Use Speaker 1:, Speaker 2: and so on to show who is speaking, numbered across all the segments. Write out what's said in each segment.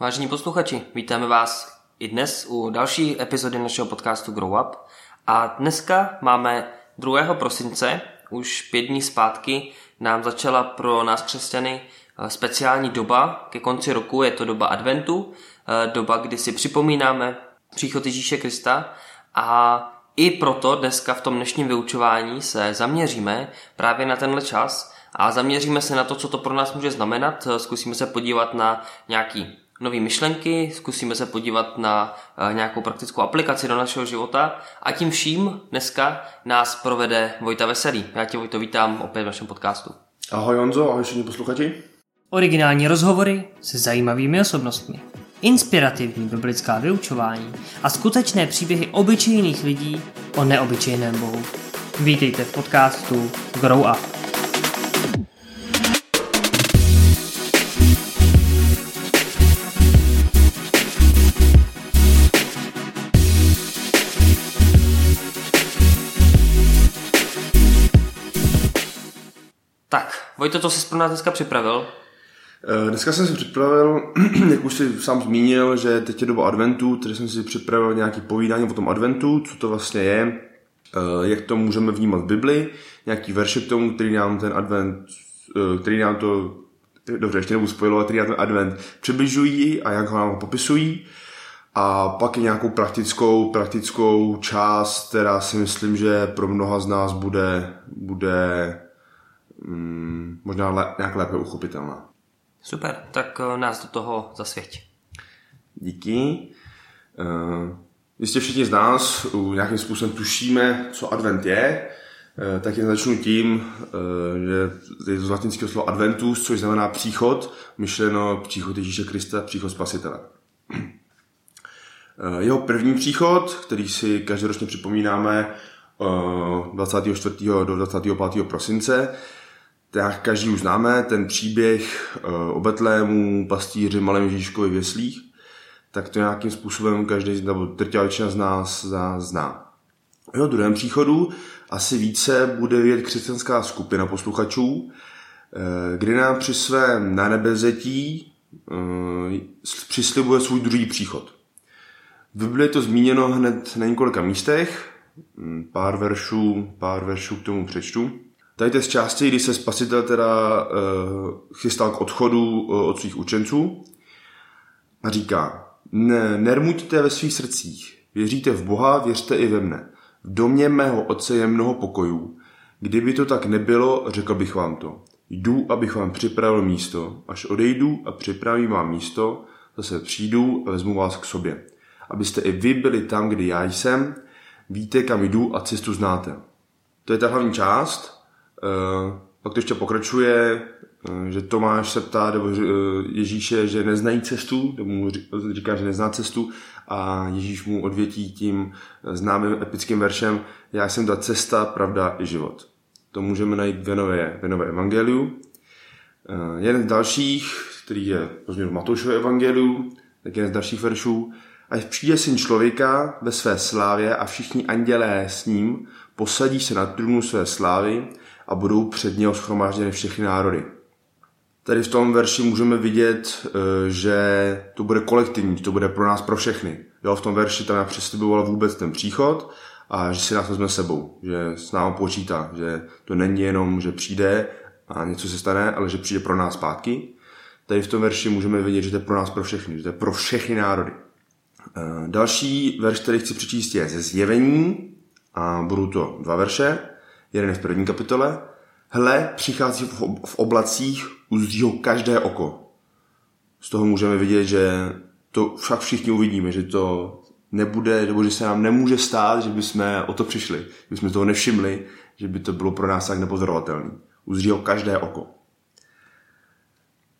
Speaker 1: Vážení posluchači, vítáme vás i dnes u další epizody našeho podcastu Grow Up. A dneska máme 2. prosince, už pět dní zpátky nám začala pro nás křesťany eh, speciální doba ke konci roku, je to doba adventu, eh, doba, kdy si připomínáme příchod Ježíše Krista a i proto dneska v tom dnešním vyučování se zaměříme právě na tenhle čas a zaměříme se na to, co to pro nás může znamenat. Zkusíme se podívat na nějaký nové myšlenky, zkusíme se podívat na uh, nějakou praktickou aplikaci do našeho života a tím vším dneska nás provede Vojta Veselý. Já tě Vojto vítám opět v našem podcastu.
Speaker 2: Ahoj Honzo, ahoj všichni posluchači.
Speaker 3: Originální rozhovory se zajímavými osobnostmi, inspirativní biblická vyučování a skutečné příběhy obyčejných lidí o neobyčejném Bohu. Vítejte v podcastu Grow Up.
Speaker 1: Vojto, co jsi pro nás dneska připravil?
Speaker 2: Eh, dneska jsem si připravil, jak už jsi sám zmínil, že teď je doba adventu, tedy jsem si připravil nějaký povídání o tom adventu, co to vlastně je, eh, jak to můžeme vnímat v Bibli, nějaký verše k tomu, který nám ten advent, eh, který nám to, dobře, ještě nebudu spojovat, který nám ten advent přibližují a jak ho nám popisují. A pak i nějakou praktickou, praktickou část, která si myslím, že pro mnoha z nás bude, bude mm, možná le, nějak lépe uchopitelná.
Speaker 1: Super, tak uh, nás do toho zasvěť.
Speaker 2: Díky. Uh, jistě všichni z nás uh, nějakým způsobem tušíme, co advent je, uh, tak jen začnu tím, uh, že je to z latinského slova adventus, což znamená příchod, myšleno příchod Ježíše Krista, příchod Spasitele. Jeho první příchod, který si každoročně připomínáme 24. do 25. prosince, tak každý už známe ten příběh eh, o Betlému, pastýři, malém Ježíškovi v jeslích, tak to nějakým způsobem každý, nebo většina z nás zná. O jeho druhém příchodu asi více bude vědět křesťanská skupina posluchačů, eh, kdy nám při svém nanebezetí eh, přislibuje svůj druhý příchod. V Biblii je to zmíněno hned na několika místech, hm, pár veršů, pár veršů k tomu přečtu. Tady je z části, kdy se spasitel teda uh, chystal k odchodu uh, od svých učenců a říká, ne, nermuďte ve svých srdcích, věříte v Boha, věřte i ve mne. V domě mého otce je mnoho pokojů. Kdyby to tak nebylo, řekl bych vám to. Jdu, abych vám připravil místo. Až odejdu a připravím vám místo, zase přijdu a vezmu vás k sobě. Abyste i vy byli tam, kde já jsem, víte, kam jdu a cestu znáte. To je ta hlavní část, Eh, pak to ještě pokračuje, eh, že Tomáš se ptá, nebo eh, Ježíše, že neznají cestu, nebo mu říká, že nezná cestu a Ježíš mu odvětí tím známým epickým veršem Já jsem ta cesta, pravda i život. To můžeme najít v nové, v nové evangeliu. Jeden z dalších, který je pozměn v Matoušové evangeliu, tak jeden z dalších veršů. Až přijde syn člověka ve své slávě a všichni andělé s ním, posadí se na trůnu své slávy a budou před něho schromážděny všechny národy. Tady v tom verši můžeme vidět, eh, že to bude kolektivní, to bude pro nás, pro všechny. Jo, v tom verši tam přesliboval vůbec ten příchod a že si nás vezme sebou, že s námi počítá, že to není jenom, že přijde a něco se stane, ale že přijde pro nás zpátky. Tady v tom verši můžeme vidět, že to je pro nás, pro všechny, že to je pro všechny národy. Eh, další verš, který chci přečíst, je ze zjevení a budou to dva verše. Jeden je v první kapitole. Hle, přichází v oblacích, uzří ho každé oko. Z toho můžeme vidět, že to však všichni uvidíme, že to nebude, nebo že se nám nemůže stát, že bychom o to přišli, že bychom toho nevšimli, že by to bylo pro nás tak nepozorovatelné. Uzří ho každé oko.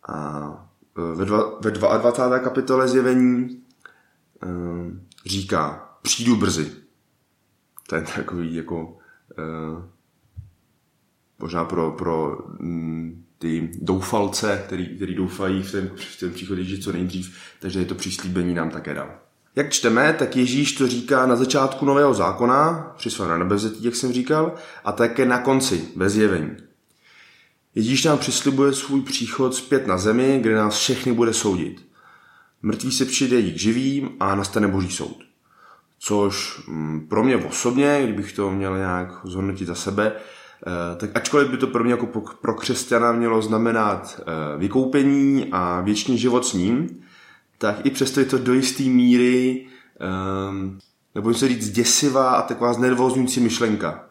Speaker 2: A e, ve, dva, ve 22. kapitole zjevení um, říká, přijdu brzy. To je takový jako uh, možná pro, pro mm, ty doufalce, který, který doufají v ten, v ten příchod co nejdřív, takže je to příslíbení nám také dal. Jak čteme, tak Ježíš to říká na začátku nového zákona, při svém nebevzetí, jak jsem říkal, a také na konci, bez zjevení. Ježíš nám přislibuje svůj příchod zpět na zemi, kde nás všechny bude soudit. mrtví se přidejí k živým a nastane boží soud. Což mm, pro mě osobně, kdybych to měl nějak zhodnotit za sebe, tak ačkoliv by to pro mě jako pro křesťana mělo znamenat eh, vykoupení a věčný život s ním, tak i přesto je to do jisté míry, um, nebo se říct, děsivá a taková znervózňující myšlenka.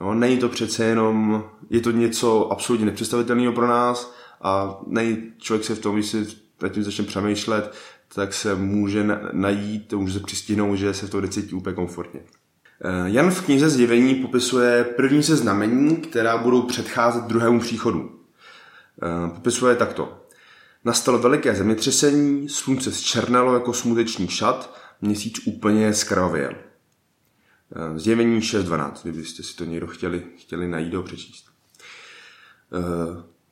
Speaker 2: No, není to přece jenom, je to něco absolutně nepředstavitelného pro nás a nej, člověk se v tom, když se nad tím začne přemýšlet, tak se může najít, může se přistihnout, že se v tom cítí úplně komfortně. Eh, Jan v knize Zjevení popisuje první se znamení, která budou předcházet druhému příchodu. Eh, popisuje takto. Nastalo veliké zemětřesení, slunce zčernalo jako smuteční šat, měsíc úplně skrvavěl. Eh, zjevení 6.12, kdybyste si to někdo chtěli, chtěli najít a přečíst.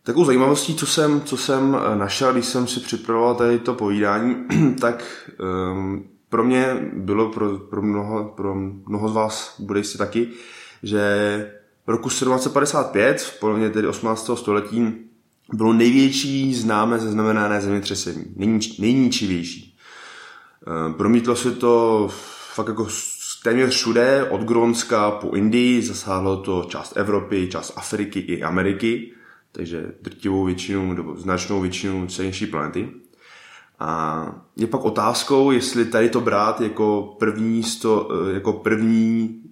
Speaker 2: Takovou zajímavostí, co jsem, co jsem našel, když jsem si připravoval tady to povídání, tak um, pro mě bylo, pro, pro, mnoho, pro mnoho z vás bude jistě taky, že roku 1755, v polovině tedy 18. století, bylo největší známé zaznamenané zemětřesení, nejničivější. Promítlo se to fakt jako téměř všude, od Grónska po Indii, zasáhlo to část Evropy, část Afriky i Ameriky, takže drtivou většinu nebo značnou většinu celější planety. A je pak otázkou, jestli tady to brát jako první, sto, jako první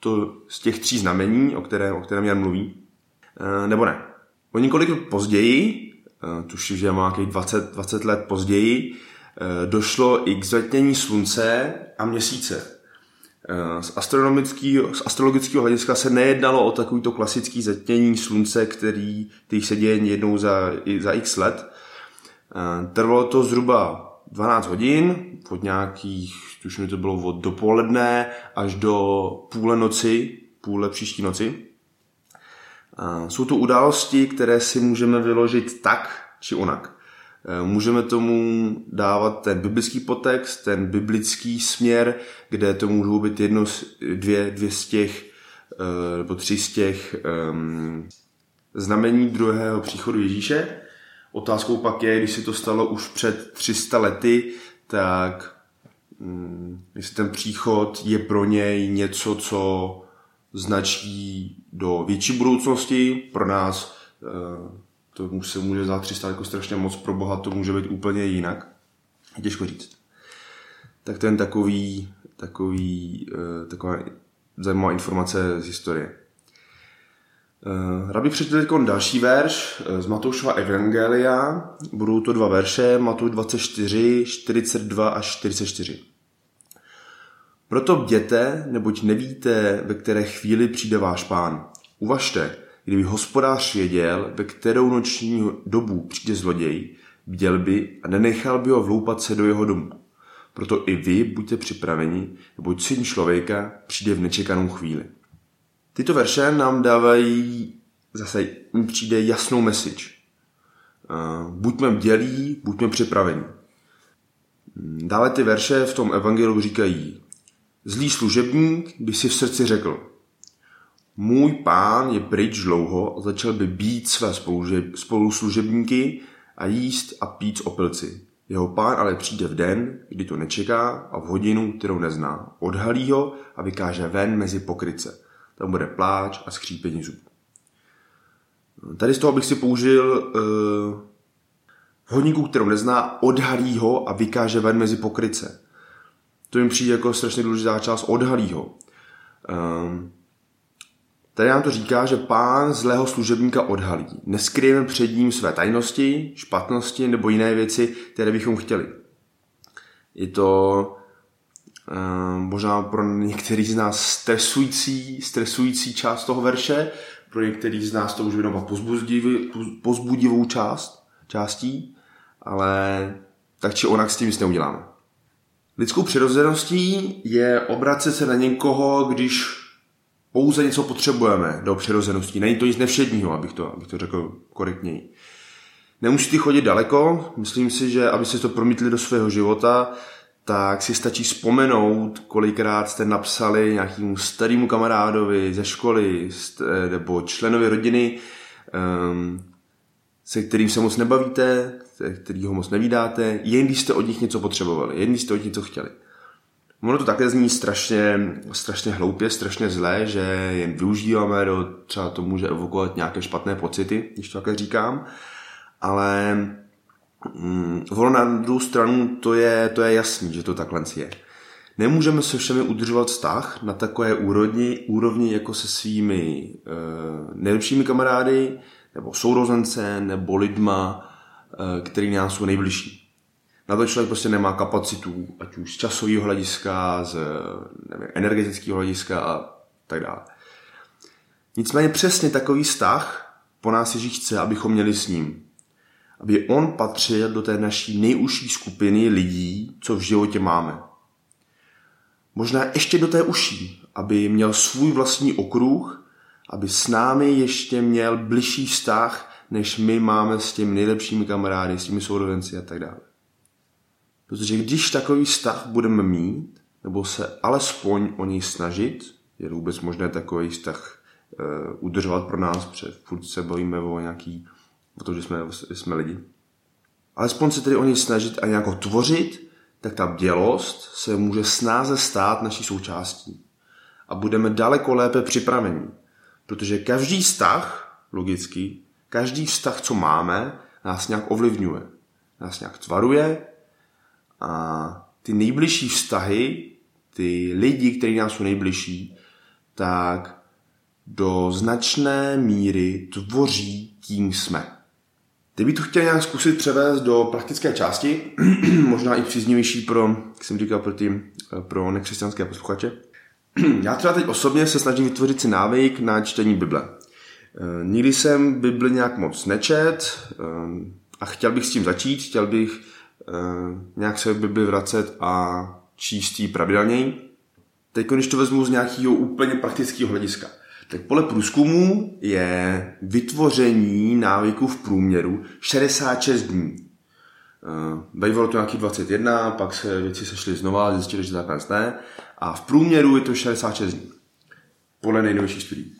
Speaker 2: to z těch tří znamení, o kterém, o kterém Jan mluví, eh, nebo ne. O několik později, eh, tuším, že má nějakých 20, 20 let později, eh, došlo i k zvetnění slunce a měsíce. Eh, z, z astrologického hlediska se nejednalo o takovýto klasický zatmění slunce, který, který se děje jednou za, za x let. Eh, trvalo to zhruba 12 hodin, od nějakých, tuším, to bylo od dopoledne až do půle noci, půle příští noci. Eh, jsou to události, které si můžeme vyložit tak či onak. Eh, můžeme tomu dávat ten biblický potext, ten biblický směr, kde to můžou být jedno, dvě, dvě z těch, nebo tři z těch um, znamení druhého příchodu Ježíše. Otázkou pak je, když se to stalo už před 300 lety, tak um, jestli ten příchod je pro něj něco, co značí do větší budoucnosti, pro nás uh, to se může za 300 jako strašně moc, pro Boha to může být úplně jinak. Těžko říct. Tak to je takový, takový, uh, taková zajímavá informace z historie. Uh, rád bych přečetl teď další verš uh, z Matoušova Evangelia. Budou to dva verše, Matouš 24, 42 až 44. Proto bděte, neboť nevíte, ve které chvíli přijde váš pán. Uvažte, Kdyby hospodář věděl, ve kterou noční dobu přijde zloděj, bděl by a nenechal by ho vloupat se do jeho domu. Proto i vy buďte připraveni, neboť syn člověka přijde v nečekanou chvíli. Tyto verše nám dávají, zase jim přijde jasnou message. Buďme bdělí, buďme připraveni. Dále ty verše v tom evangeliu říkají, zlý služebník by si v srdci řekl, můj pán je pryč dlouho a začal by být své spoluslužebníky a jíst a pít opilci. Jeho pán ale přijde v den, kdy to nečeká a v hodinu, kterou nezná. Odhalí ho a vykáže ven mezi pokryce. Tam bude pláč a skřípení zubů. Tady z toho bych si použil v hodníku, kterou nezná, odhalí ho a vykáže ven mezi pokryce. To mi přijde jako strašně důležitá část, odhalí ho. Um, Tady nám to říká, že pán zlého služebníka odhalí. Neskryjeme před ním své tajnosti, špatnosti nebo jiné věci, které bychom chtěli. Je to možná pro některý z nás stresující, stresující část toho verše, pro některý z nás to může být pozbudivou část, částí, ale tak či onak s tím nic neuděláme. Lidskou přirozeností je obracet se na někoho, když pouze něco potřebujeme do přirozenosti. Není to nic nevšedního, abych to, abych to řekl korektněji. Nemusíte chodit daleko, myslím si, že aby se to promítli do svého života, tak si stačí vzpomenout, kolikrát jste napsali nějakému starému kamarádovi ze školy nebo členovi rodiny um, se kterým se moc nebavíte, který ho moc nevídáte, jen když jste od nich něco potřebovali, jen když jste od nich něco chtěli. Ono to také zní strašně, strašně hloupě, strašně zlé, že jen využíváme, do, třeba to může evokovat nějaké špatné pocity, když to také říkám, ale mm, ono na druhou stranu to je, to je jasný, že to takhle je. Nemůžeme se všemi udržovat vztah na takové úrovni, úrovni jako se svými e, nejlepšími kamarády, nebo sourozence, nebo lidma, e, který nás jsou nejbližší. Na to člověk prostě nemá kapacitu, ať už z časového hlediska, z nevím, energetického hlediska a tak dále. Nicméně přesně takový vztah po nás Ježíš chce, abychom měli s ním. Aby on patřil do té naší nejužší skupiny lidí, co v životě máme. Možná ještě do té uší, aby měl svůj vlastní okruh, aby s námi ještě měl bližší vztah, než my máme s těmi nejlepšími kamarády, s těmi sourozenci a tak dále. Protože když takový vztah budeme mít, nebo se alespoň o něj snažit, je vůbec možné takový vztah uh, udržovat pro nás, protože furt se bojíme o nějaký, o to, že jsme, jsme lidi. Alespoň se tedy o něj snažit a nějak ho tvořit, tak ta bdělost se může snáze stát naší součástí. A budeme daleko lépe připraveni. Protože každý vztah, logicky, každý vztah, co máme, nás nějak ovlivňuje. Nás nějak tvaruje, a ty nejbližší vztahy, ty lidi, kteří nás jsou nejbližší, tak do značné míry tvoří tím jsme. Bych to chtěl nějak zkusit převést do praktické části, možná i příznivější pro, jak jsem říkal, pro, ty, pro nekřesťanské posluchače. Já třeba teď osobně se snažím vytvořit si návyk na čtení Bible. E, nikdy jsem Bibli nějak moc nečet e, a chtěl bych s tím začít, chtěl bych Eh, nějak se Bibli vracet a číst ji pravidelněji. Teď, když to vezmu z nějakého úplně praktického hlediska, tak podle průzkumu je vytvoření návyku v průměru 66 dní. Bývalo to nějaký 21, pak se věci sešly znova, zjistili, že takhle ne. A v průměru je to 66 dní. Podle nejnovějších studií.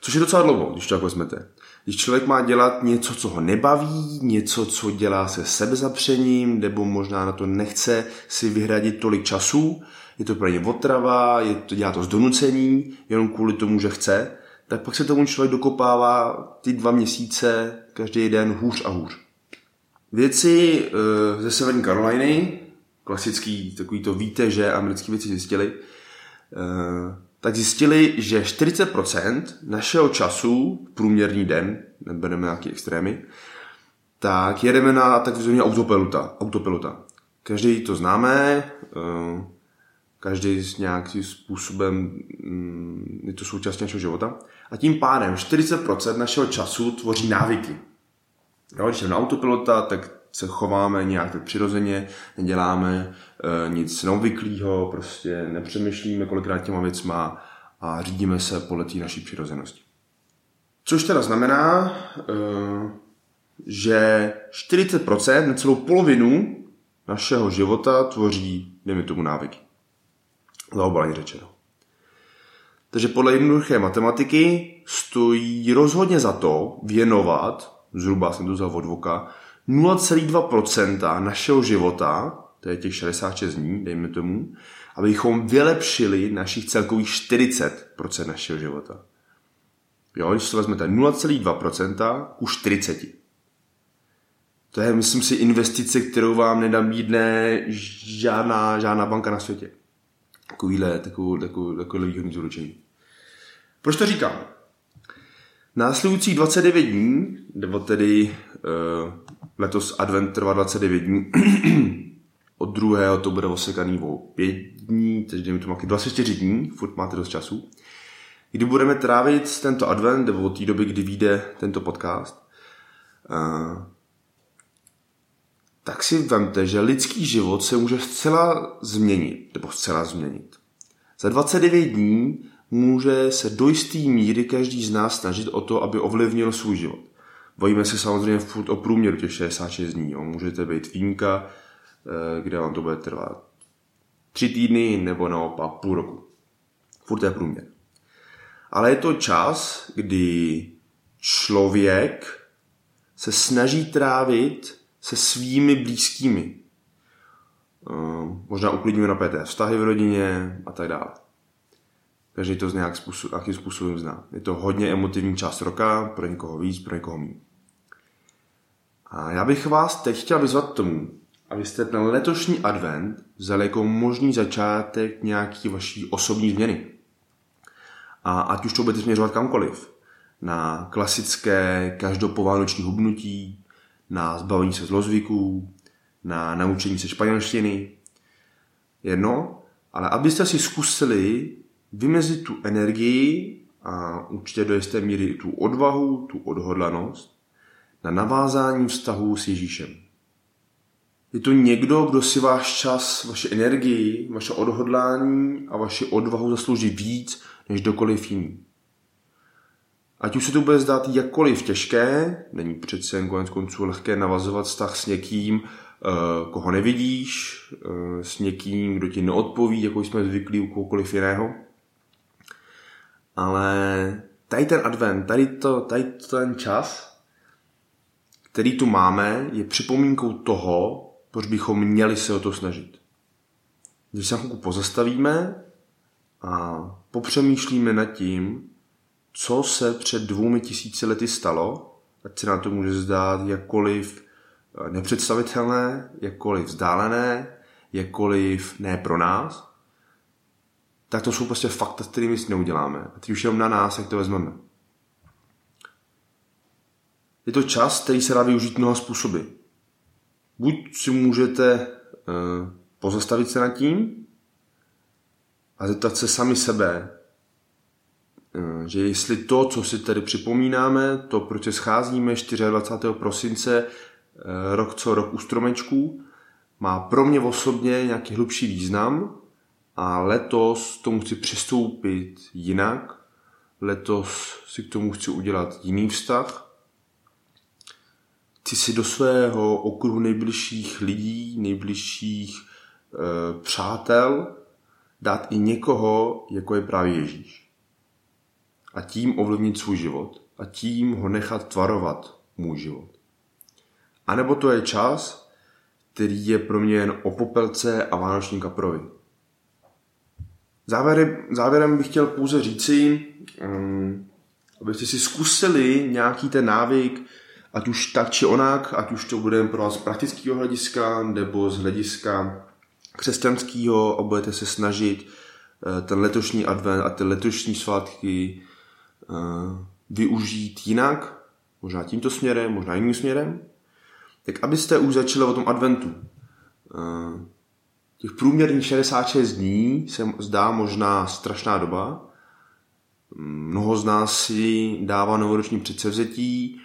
Speaker 2: Což je docela dlouho, když to tak vezmete. Když člověk má dělat něco, co ho nebaví, něco, co dělá se sebezapřením, nebo možná na to nechce si vyhradit tolik času, je to pro ně otrava, je to, dělá to z donucení, jenom kvůli tomu, že chce, tak pak se tomu člověk dokopává ty dva měsíce každý den hůř a hůř. Věci e, ze Severní Karoliny, klasický takový to víte, že americké věci zjistili, e, tak zjistili, že 40% našeho času, průměrný den, nebereme nějaký extrémy, tak jedeme na takzvaný autopilota. autopilota. Každý to známe, eh, každý s nějakým způsobem mm, je to součást našeho života. A tím pádem 40% našeho času tvoří návyky. Jo, když jsem na autopilota, tak se chováme nějak tak přirozeně, neděláme e, nic neobvyklého, prostě nepřemýšlíme kolikrát těma věcma a řídíme se podle té naší přirozenosti. Což teda znamená, e, že 40%, necelou polovinu našeho života tvoří, dejme tomu, návyky. Zaobaleně řečeno. Takže podle jednoduché matematiky stojí rozhodně za to věnovat, zhruba jsem to vzal od voka, 0,2% našeho života, to je těch 66 dní, dejme tomu, abychom vylepšili našich celkových 40% našeho života. Jo, když to vezmete 0,2% ku 40. To je, myslím si, investice, kterou vám nedabídne žádná, žádná banka na světě. Takovýhle, takovou, takovou, takovou výhodný doručení. Proč to říkám? Následující 29 dní, nebo tedy uh, letos advent trvá 29 dní, od druhého to bude osekaný o 5 dní, takže dejme tomu 24 dní, furt máte dost času. Kdy budeme trávit tento advent, nebo od té doby, kdy vyjde tento podcast, uh, tak si vemte, že lidský život se může zcela změnit, nebo zcela změnit. Za 29 dní může se do jisté míry každý z nás snažit o to, aby ovlivnil svůj život. Bojíme se samozřejmě furt o průměru těch 66 dní. Jo. Můžete být výjimka, eh, kde vám to bude trvat tři týdny nebo naopak půl roku. Furt je průměr. Ale je to čas, kdy člověk se snaží trávit se svými blízkými. Uh, možná uklidňuje napěté vztahy v rodině a tak dále. Každý to z nějak způsob, nějakým způsobem zná. Je to hodně emotivní část roka, pro někoho víc, pro někoho méně. A já bych vás teď chtěl vyzvat k tomu, abyste ten letošní advent vzali jako možný začátek nějaký vaší osobní změny. A ať už to budete směřovat kamkoliv. Na klasické každopovánoční hubnutí, na zbavení se zlozvyků, na naučení se španělštiny. Jedno, ale abyste si zkusili vymezit tu energii a určitě do jisté míry tu odvahu, tu odhodlanost na navázání vztahu s Ježíšem. Je to někdo, kdo si váš čas, vaše energii, vaše odhodlání a vaši odvahu zaslouží víc než dokoliv jiný. Ať už se to bude zdát jakkoliv těžké, není přece jen konec konců lehké navazovat vztah s někým, eh, koho nevidíš, eh, s někým, kdo ti neodpoví, jako jsme zvyklí u kohokoliv jiného. Ale tady ten advent, tady, to, tady ten čas, který tu máme, je připomínkou toho, proč bychom měli se o to snažit. Když se chvilku pozastavíme a popřemýšlíme nad tím, co se před dvoumi tisíci lety stalo, ať se nám to může zdát jakkoliv eh, nepředstavitelné, jakkoliv vzdálené, jakkoliv ne pro nás, tak to jsou prostě fakta, s kterými si neuděláme. A teď už jenom na nás, jak to vezmeme. Je to čas, který se dá využít mnoha způsoby. Buď si můžete uh, pozastavit se nad tím a zeptat se sami sebe, že jestli to, co si tady připomínáme, to, proč se scházíme 24. prosince uh, rok co rok u stromečků, má pro mě osobně nějaký hlubší význam a letos tomu chci přistoupit jinak, letos si k tomu chci udělat jiný vztah, chci si do svého okruhu nejbližších lidí, nejbližších e, přátel dát i někoho, jako je právě Ježíš. A tím ovlivnit svůj život. A tím ho nechat tvarovat můj život. A nebo to je čas, který je pro mě jen o popelce a vánoční kaprovi. Závěrem, závěrem bych chtěl pouze říci, um, abyste si zkusili nějaký ten návyk, ať už tak či onak, ať už to bude pro vás z praktického hlediska nebo z hlediska křesťanského a budete se snažit eh, ten letošní advent a ty letošní svátky využít jinak, možná tímto směrem, možná jiným směrem, tak abyste už začali o tom adventu. Eh, těch průměrných 66 dní se zdá možná strašná doba. Mnoho z nás si dává novoroční předsevzetí,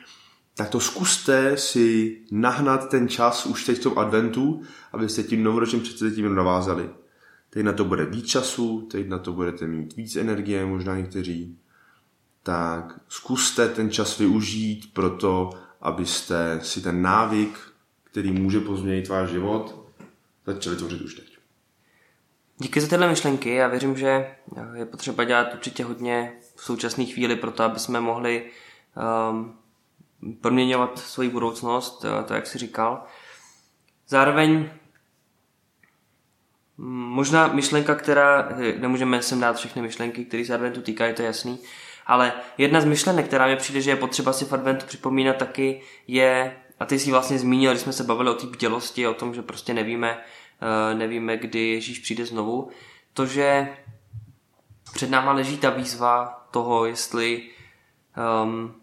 Speaker 2: tak to zkuste si nahnat ten čas už teď v tom adventu, abyste tím novoročním předsevzetím navázali. Teď na to bude víc času, teď na to budete mít víc energie, možná někteří. Tak zkuste ten čas využít pro to, abyste si ten návyk, který může pozměnit váš život, začali tvořit už teď.
Speaker 1: Díky za tyhle myšlenky. Já věřím, že je potřeba dělat určitě hodně v současné chvíli pro to, aby jsme mohli um, proměňovat svoji budoucnost, to jak si říkal. Zároveň mm, možná myšlenka, která, nemůžeme sem dát všechny myšlenky, které se adventu týkají, to je jasný, ale jedna z myšlenek, která mi přijde, že je potřeba si v adventu připomínat taky, je, a ty jsi vlastně zmínil, když jsme se bavili o té bdělosti, o tom, že prostě nevíme, eh, nevíme, kdy Ježíš přijde znovu, to, že před náma leží ta výzva toho, jestli um,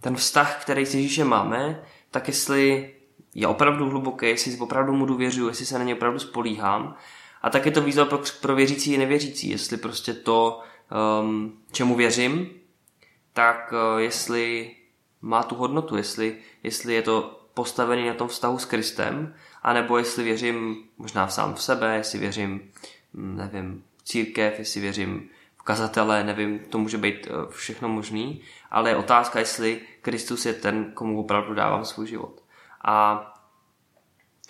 Speaker 1: ten vztah, který s Ježíšem máme, tak jestli je opravdu hluboký, jestli opravdu mu důvěřuji, jestli se na ně opravdu spolíhám. A tak je to výzva pro, pro věřící i nevěřící, jestli prostě to, um, čemu věřím, tak uh, jestli má tu hodnotu, jestli, jestli je to postavený na tom vztahu s Kristem, anebo jestli věřím možná v sám v sebe, jestli věřím, hm, nevím, v církev, jestli věřím v kazatele, nevím, to může být uh, všechno možný, ale je otázka, jestli Kristus je ten, komu opravdu dávám svůj život. A,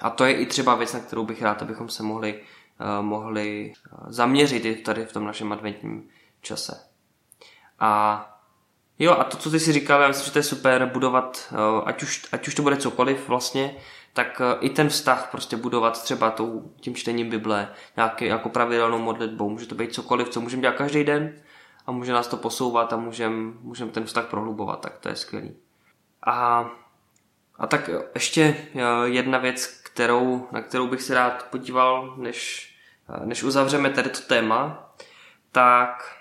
Speaker 1: a to je i třeba věc, na kterou bych rád, abychom se mohli, uh, mohli zaměřit i tady v tom našem adventním čase. A Jo, a to, co ty si říkal, já myslím, že to je super, budovat, eh, ať už, ať už to bude cokoliv vlastně, tak eh, i ten vztah prostě budovat třeba tou, tím čtením Bible, nějaký, jako pravidelnou modlitbou, může to být cokoliv, co můžeme dělat každý den a může nás to posouvat a můžeme můžem ten vztah prohlubovat, tak to je skvělý. A, a tak ještě eh, jedna věc, kterou, na kterou bych se rád podíval, než, než uzavřeme tady to téma, tak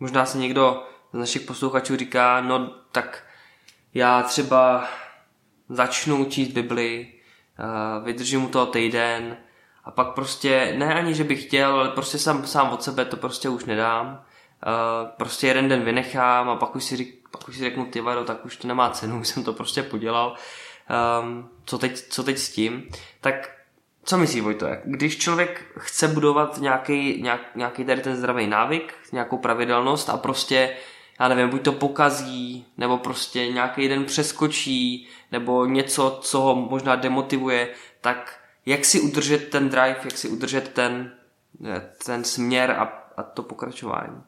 Speaker 1: Možná se někdo z našich posluchačů říká, no tak já třeba začnu číst Bibli, eh, vydržím mu toho týden a pak prostě, ne ani, že bych chtěl, ale prostě sám, sám od sebe to prostě už nedám. Eh, prostě jeden den vynechám a pak už si, pak už si řeknu, ty vado, tak už to nemá cenu, už jsem to prostě podělal. Um, co, teď, co teď s tím? Tak co myslíš, Vojto, když člověk chce budovat nějaký, nějak, nějaký tady ten zdravý návyk, nějakou pravidelnost a prostě, já nevím, buď to pokazí, nebo prostě nějaký den přeskočí, nebo něco, co ho možná demotivuje, tak jak si udržet ten drive, jak si udržet ten, ten směr a, a to pokračování?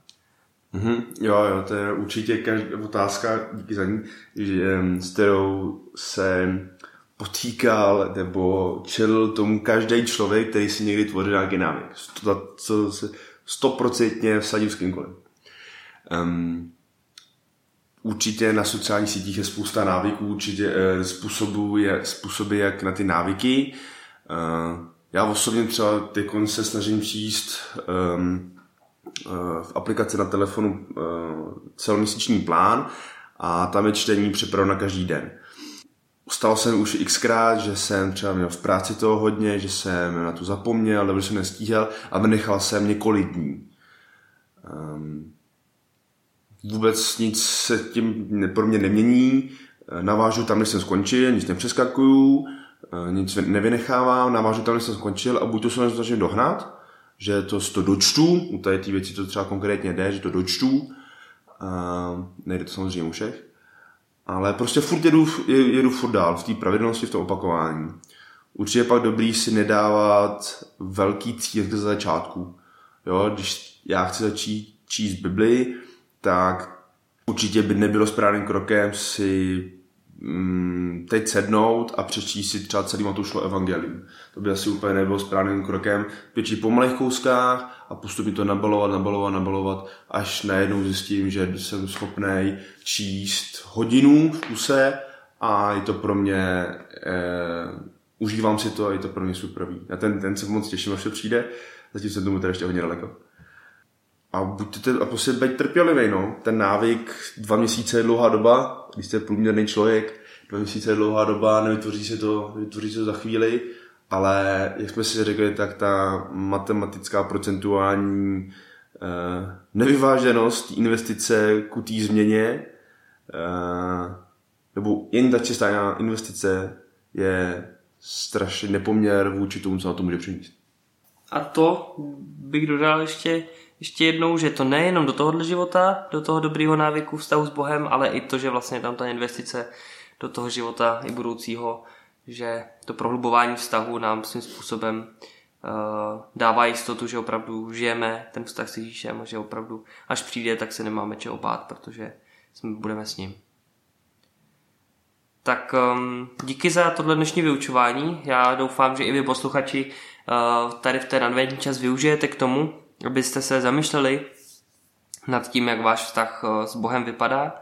Speaker 2: Mm-hmm, jo, jo, to je určitě každá otázka, díky za ní, že, s kterou se potýkal nebo čelil tomu každý člověk, který si někdy tvořil nějaký návyk. Co se stoprocentně vsadil s kýmkoliv. Um, určitě na sociálních sítích je spousta návyků, určitě uh, způsobů, je, způsoby, jak na ty návyky. Uh, já osobně třeba teď se snažím číst um, uh, v aplikaci na telefonu uh, celoměsíční plán a tam je čtení připraveno na každý den. Stalo se už xkrát, že jsem třeba měl v práci toho hodně, že jsem na to zapomněl, nebo jsem nestíhal a vynechal jsem několik dní. Um, vůbec nic se tím pro mě nemění, navážu tam, kde jsem skončil, nic nepřeskakuju, eh, nic nevynechávám, navážu tam, kde jsem skončil a buď to se snažím dohnat, že to, to dočtu, u té věci to třeba konkrétně jde, že to dočtu, uh, nejde to samozřejmě u všech, ale prostě furt jedu, jedu furt dál v té pravidelnosti, v tom opakování. Určitě pak dobrý si nedávat velký cíl ze začátku. Jo, když já chci začít číst Bibli, tak určitě by nebylo správným krokem si teď sednout a přečíst si třeba celý Matoušovo evangelium. To by asi úplně nebylo správným krokem. Pěčí po malých kouskách a postupně to nabalovat, nabalovat, nabalovat, až najednou zjistím, že jsem schopný číst hodinu v kuse a je to pro mě, eh, užívám si to a je to pro mě super. Já ten, ten se moc těším, až to přijde, zatím jsem tomu teda ještě hodně daleko. A buďte a prostě být trpělivý, no. Ten návyk, dva měsíce je dlouhá doba, když jste průměrný člověk, dva měsíce je dlouhá doba, nevytvoří se to, vytvoří se to za chvíli, ale jak jsme si řekli, tak ta matematická procentuální eh, nevyváženost investice ku té změně eh, nebo jen ta čistá investice je strašně nepoměr vůči tomu, co na to může přinést.
Speaker 1: A to bych dodal ještě, ještě jednou, že to nejenom do tohohle života, do toho dobrýho návyku vztahu s Bohem, ale i to, že vlastně tam ta investice do toho života i budoucího že to prohlubování vztahu nám svým způsobem uh, dává jistotu, že opravdu žijeme ten vztah s Ježíšem a že opravdu až přijde, tak se nemáme čeho bát, protože jsme, budeme s ním. Tak um, díky za tohle dnešní vyučování. Já doufám, že i vy posluchači uh, tady v ten adventní čas využijete k tomu, abyste se zamýšleli nad tím, jak váš vztah uh, s Bohem vypadá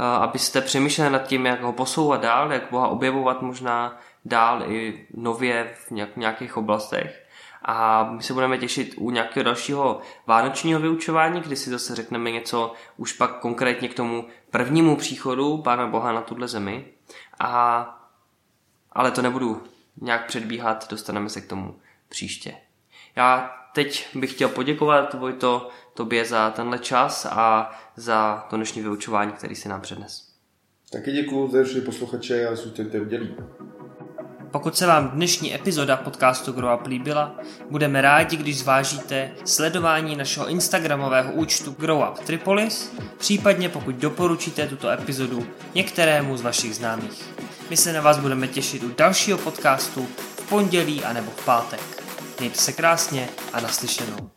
Speaker 1: abyste přemýšleli nad tím, jak ho posouvat dál, jak Boha objevovat možná dál i nově v nějakých oblastech. A my se budeme těšit u nějakého dalšího vánočního vyučování, kdy si zase řekneme něco už pak konkrétně k tomu prvnímu příchodu Pána Boha na tuhle zemi. A, ale to nebudu nějak předbíhat, dostaneme se k tomu příště. Já teď bych chtěl poděkovat Vojto tobě za tenhle čas a za to dnešní vyučování, který si nám přednes.
Speaker 2: Taky děkuji za všechny posluchače a zůstaňte udělí.
Speaker 3: Pokud se vám dnešní epizoda podcastu Grow Up líbila, budeme rádi, když zvážíte sledování našeho instagramového účtu Grow Up Tripolis, případně pokud doporučíte tuto epizodu některému z vašich známých. My se na vás budeme těšit u dalšího podcastu v pondělí anebo v pátek. Mějte se krásně a naslyšenou.